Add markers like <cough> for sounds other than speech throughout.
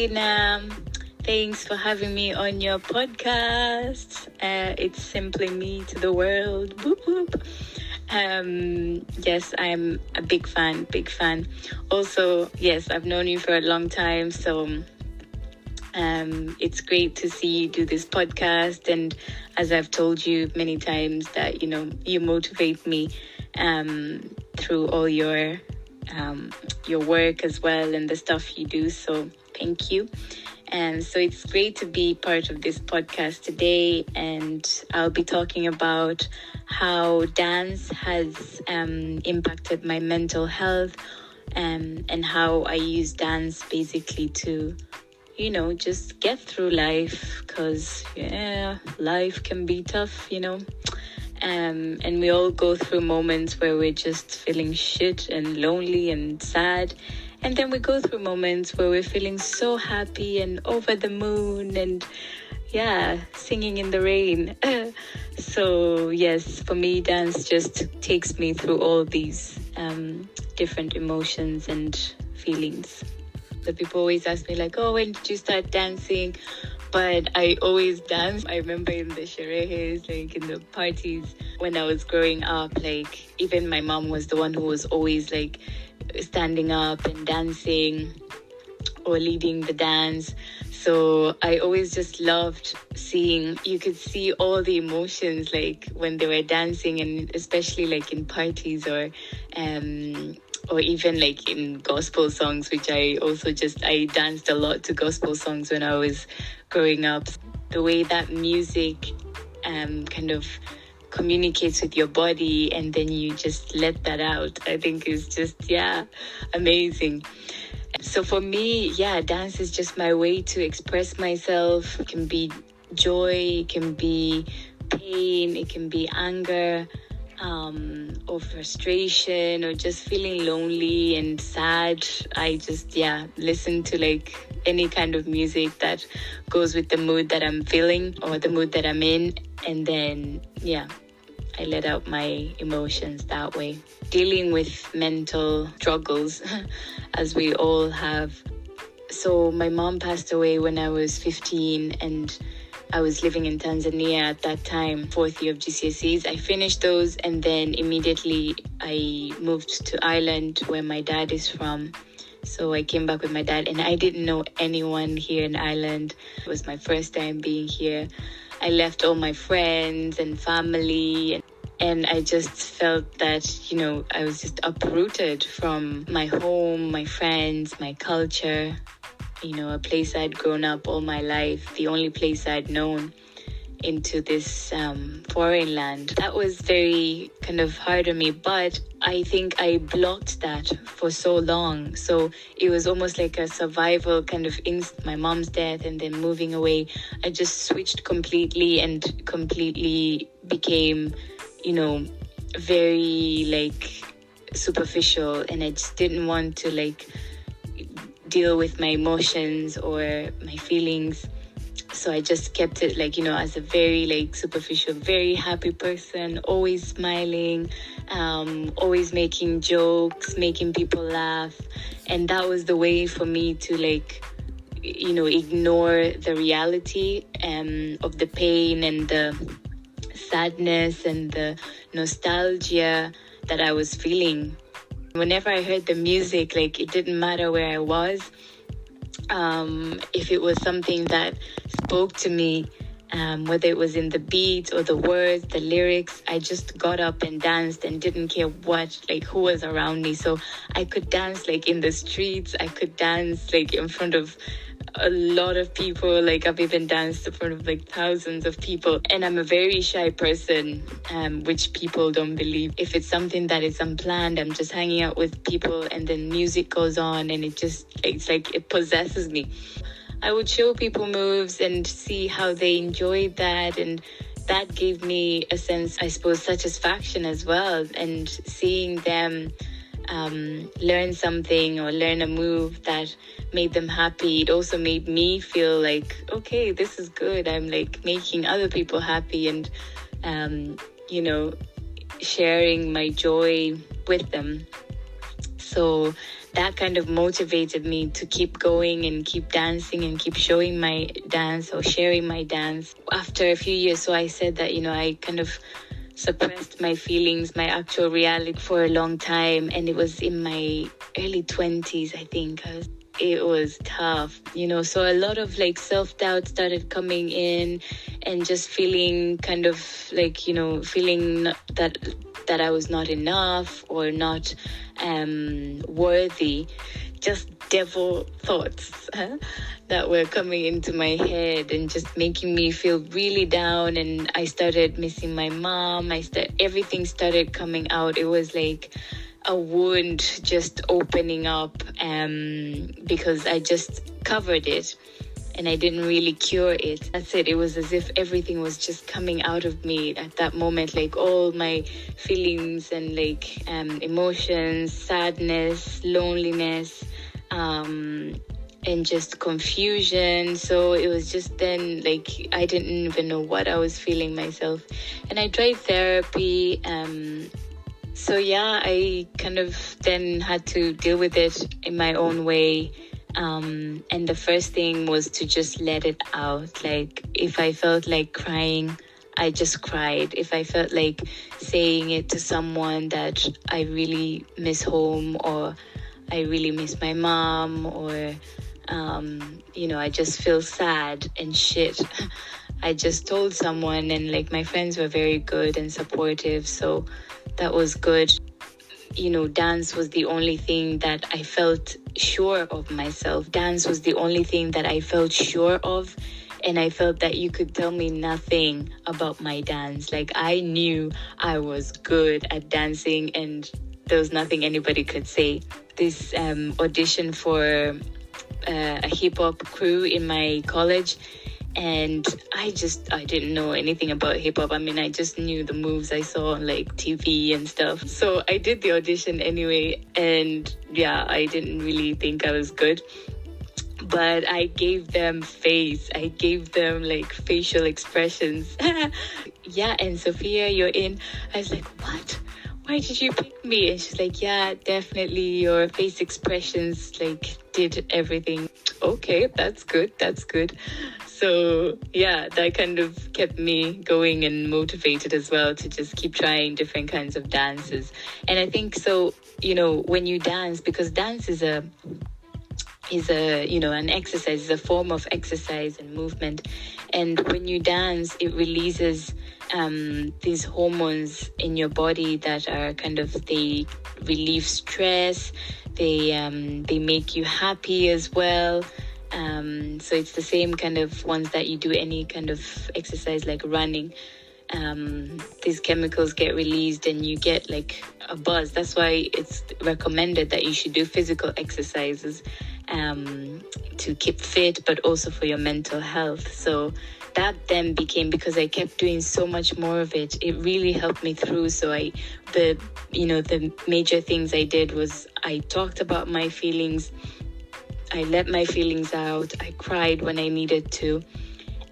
Lina. Thanks for having me on your podcast. Uh, it's simply me to the world. Boop, boop. Um, yes, I'm a big fan, big fan. Also, yes, I've known you for a long time, so um, it's great to see you do this podcast. And as I've told you many times, that you know you motivate me um, through all your um, your work as well and the stuff you do. So thank you. And so it's great to be part of this podcast today. And I'll be talking about how dance has um, impacted my mental health um, and how I use dance basically to, you know, just get through life because, yeah, life can be tough, you know. Um, and we all go through moments where we're just feeling shit and lonely and sad. And then we go through moments where we're feeling so happy and over the moon and, yeah, singing in the rain. <laughs> so, yes, for me, dance just takes me through all these um, different emotions and feelings. The people always ask me, like, oh, when did you start dancing? but I always dance. I remember in the sherehes, like in the parties when I was growing up, like even my mom was the one who was always like standing up and dancing or leading the dance. So I always just loved seeing, you could see all the emotions like when they were dancing and especially like in parties or, um, or even like in gospel songs, which I also just, I danced a lot to gospel songs when I was growing up. The way that music um, kind of communicates with your body and then you just let that out, I think is just, yeah, amazing. So for me, yeah, dance is just my way to express myself. It can be joy, it can be pain, it can be anger um, or frustration or just feeling lonely and sad, I just, yeah, listen to like any kind of music that goes with the mood that I'm feeling or the mood that I'm in. And then, yeah, I let out my emotions that way. Dealing with mental struggles, <laughs> as we all have. So, my mom passed away when I was 15, and I was living in Tanzania at that time, fourth year of GCSEs. I finished those and then immediately I moved to Ireland where my dad is from. So I came back with my dad and I didn't know anyone here in Ireland. It was my first time being here. I left all my friends and family and I just felt that, you know, I was just uprooted from my home, my friends, my culture. You know, a place I'd grown up all my life, the only place I'd known into this um, foreign land. That was very kind of hard on me, but I think I blocked that for so long. So it was almost like a survival kind of inst- my mom's death and then moving away. I just switched completely and completely became, you know, very like superficial and I just didn't want to like deal with my emotions or my feelings so i just kept it like you know as a very like superficial very happy person always smiling um, always making jokes making people laugh and that was the way for me to like you know ignore the reality um, of the pain and the sadness and the nostalgia that i was feeling Whenever I heard the music, like it didn't matter where I was. Um, if it was something that spoke to me, um, whether it was in the beat or the words, the lyrics, I just got up and danced and didn't care what, like who was around me. So I could dance like in the streets, I could dance like in front of a lot of people. Like I've even danced in front of like thousands of people, and I'm a very shy person, um, which people don't believe. If it's something that is unplanned, I'm just hanging out with people, and then music goes on, and it just it's like it possesses me. I would show people moves and see how they enjoyed that and that gave me a sense, I suppose, satisfaction as well. And seeing them um, learn something or learn a move that made them happy, it also made me feel like, okay, this is good. I'm like making other people happy and, um, you know, sharing my joy with them. So that kind of motivated me to keep going and keep dancing and keep showing my dance or sharing my dance. After a few years so i said that you know i kind of suppressed my feelings my actual reality for a long time and it was in my early 20s i think. I was it was tough, you know. So a lot of like self doubt started coming in, and just feeling kind of like you know feeling that that I was not enough or not um, worthy. Just devil thoughts huh, that were coming into my head and just making me feel really down. And I started missing my mom. I start everything started coming out. It was like a wound just opening up um, because I just covered it and I didn't really cure it. That's it. It was as if everything was just coming out of me at that moment, like all my feelings and like um, emotions, sadness, loneliness, um, and just confusion. So it was just then like I didn't even know what I was feeling myself. And I tried therapy. Um, so yeah, I kind of then had to deal with it in my own way. Um, and the first thing was to just let it out. Like if I felt like crying, I just cried. If I felt like saying it to someone that I really miss home or I really miss my mom or um, you know, I just feel sad and shit. <laughs> I just told someone, and like my friends were very good and supportive. So that was good. You know, dance was the only thing that I felt sure of myself. Dance was the only thing that I felt sure of. And I felt that you could tell me nothing about my dance. Like, I knew I was good at dancing, and there was nothing anybody could say. This um, audition for uh, a hip hop crew in my college and I just I didn't know anything about hip hop. I mean, I just knew the moves I saw on like TV and stuff. So I did the audition anyway, and yeah, I didn't really think I was good. But I gave them face. I gave them like facial expressions. <laughs> yeah, and Sophia, you're in. I was like, what? Why did you pick me? And she's like, yeah, definitely your face expressions like did everything. Okay, that's good. That's good so yeah that kind of kept me going and motivated as well to just keep trying different kinds of dances. And i think so you know when you dance because dance is a is a you know an exercise is a form of exercise and movement. And when you dance it releases um, these hormones in your body that are kind of they relieve stress they um, they make you happy as well um, so it's the same kind of ones that you do any kind of exercise like running. Um, these chemicals get released and you get like a buzz. That's why it's recommended that you should do physical exercises um, to keep fit, but also for your mental health. So that then became because I kept doing so much more of it. It really helped me through. So I, the you know the major things I did was I talked about my feelings I let my feelings out. I cried when I needed to.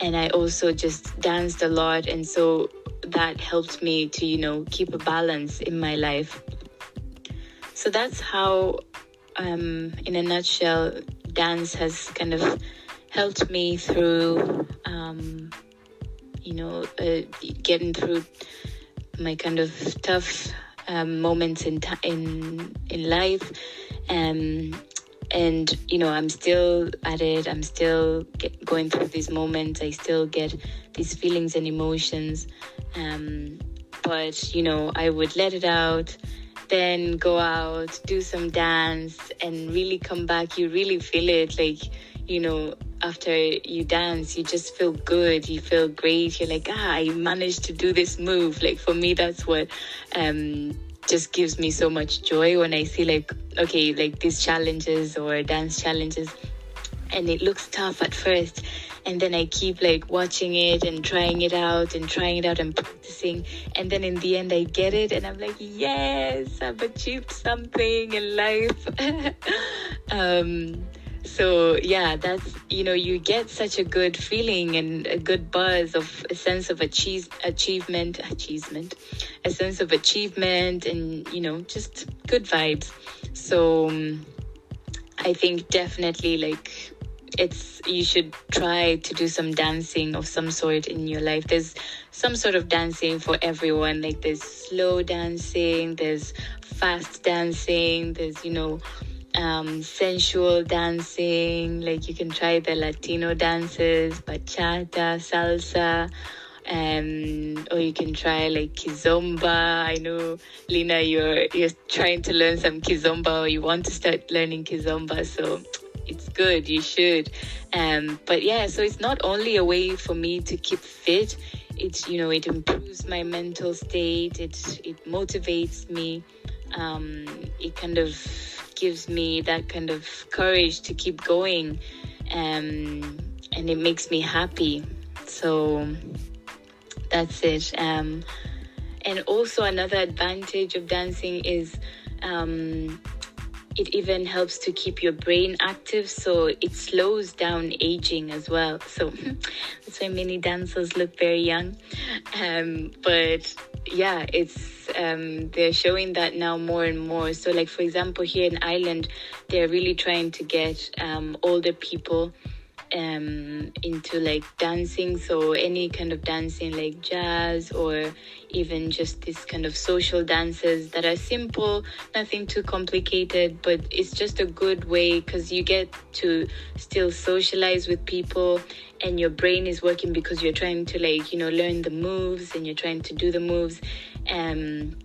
And I also just danced a lot. And so that helped me to, you know, keep a balance in my life. So that's how, um, in a nutshell, dance has kind of helped me through, um, you know, uh, getting through my kind of tough um, moments in, t- in in life. Um, and you know i'm still at it. I'm still get, going through these moments. I still get these feelings and emotions. Um, but you know i would let it out then go out do some dance and really come back. You really feel it. Like you know after you dance you just feel good. You feel great. You're like ah i managed to do this move. Like for me that's what um just gives me so much joy when I see like okay like these challenges or dance challenges and it looks tough at first and then I keep like watching it and trying it out and trying it out and practicing and then in the end I get it and I'm like yes I've achieved something in life. <laughs> Um so yeah that's you know you get such a good feeling and a good buzz of a sense of achieve, achievement achievement a sense of achievement and you know just good vibes. So um, I think definitely like it's you should try to do some dancing of some sort in your life. There's some sort of dancing for everyone. Like there's slow dancing there's fast dancing there's you know um, sensual dancing like you can try the latino dances bachata salsa um, or you can try like kizomba. I know Lina, you're you're trying to learn some kizomba, or you want to start learning kizomba. So it's good you should um but yeah so it's not only a way for me to keep fit It's you know it improves my mental state it it motivates me um it kind of gives me that kind of courage to keep going um and it makes me happy. So that's it. Um and also another advantage of dancing is um it even helps to keep your brain active so it slows down aging as well. So <laughs> that's why many dancers look very young. Um, but yeah it's um, they're showing that now more and more. So like for example here in ireland they're really trying to get um, older people um, into like dancing. So any kind of dancing like jazz or even just this kind of social dances that are simple, nothing too complicated, but it's just a good way because you get to still socialize with people and your brain is working because you're trying to like, you know, learn the moves and you're trying to do the moves. Um,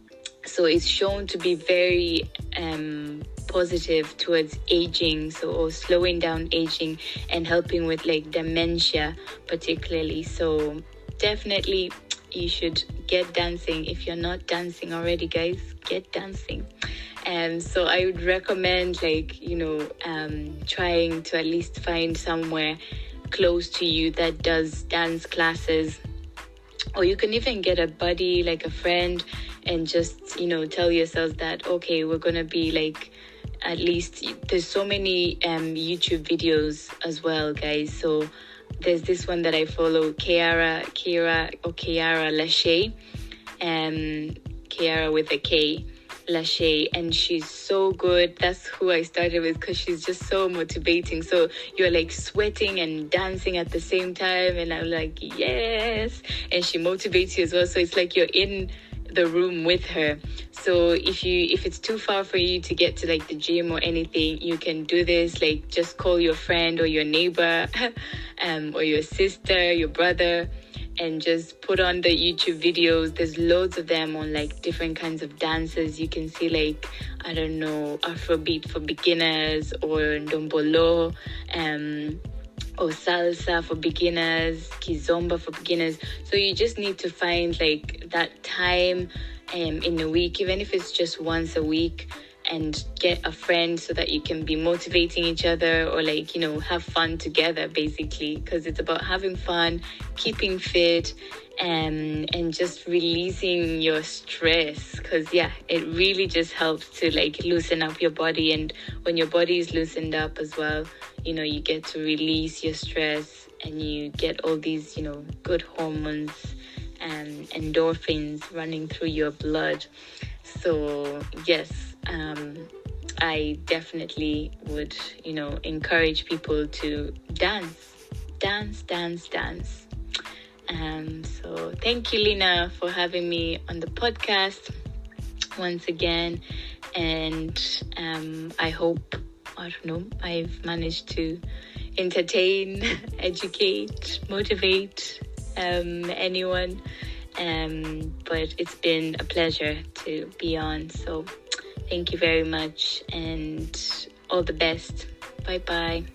so it's shown to be very um, positive towards aging so or slowing down aging and helping with like dementia particularly. So definitely you should get dancing. If you're not dancing already guys get dancing. And um, so i would recommend like you know um, trying to at least find somewhere close to you that does dance classes. Or you can even get a buddy like a friend and just you know tell yourselves that okay we're gonna be like at least there's so many um, YouTube videos as well, guys. So there's this one that I follow, Keaira, Kira or Keaira LaShae, um, Keaira with a K, LaShae, and she's so good. That's who I started with because she's just so motivating. So you're like sweating and dancing at the same time, and I'm like, yes, and she motivates you as well. So it's like you're in the room with her. So if you if it's too far for you to get to like the gym or anything you can do this. Like just call your friend or your neighbor <laughs> um, or your sister your brother and just put on the youtube videos. There's loads of them on like different kinds of dances. You can see like i don't know afrobeat for beginners or ndombolo um or salsa for beginners, kizomba for beginners. So you just need to find like that time um, in a week, even if it's just once a week, and get a friend so that you can be motivating each other or like you know have fun together basically. Because it's about having fun keeping fit and um, and just releasing your stress. Because yeah it really just helps to like loosen up your body. And when your body is loosened up as well you know you get to release your stress and you get all these you know good hormones and endorphins running through your blood. So yes um, i definitely would you know encourage people to dance dance dance dance um, so thank you lina for having me on the podcast once again and um, i hope I don't know, I've managed to entertain, <laughs> educate, motivate um, anyone. Um, but it's been a pleasure to be on. So thank you very much and all the best. Bye bye.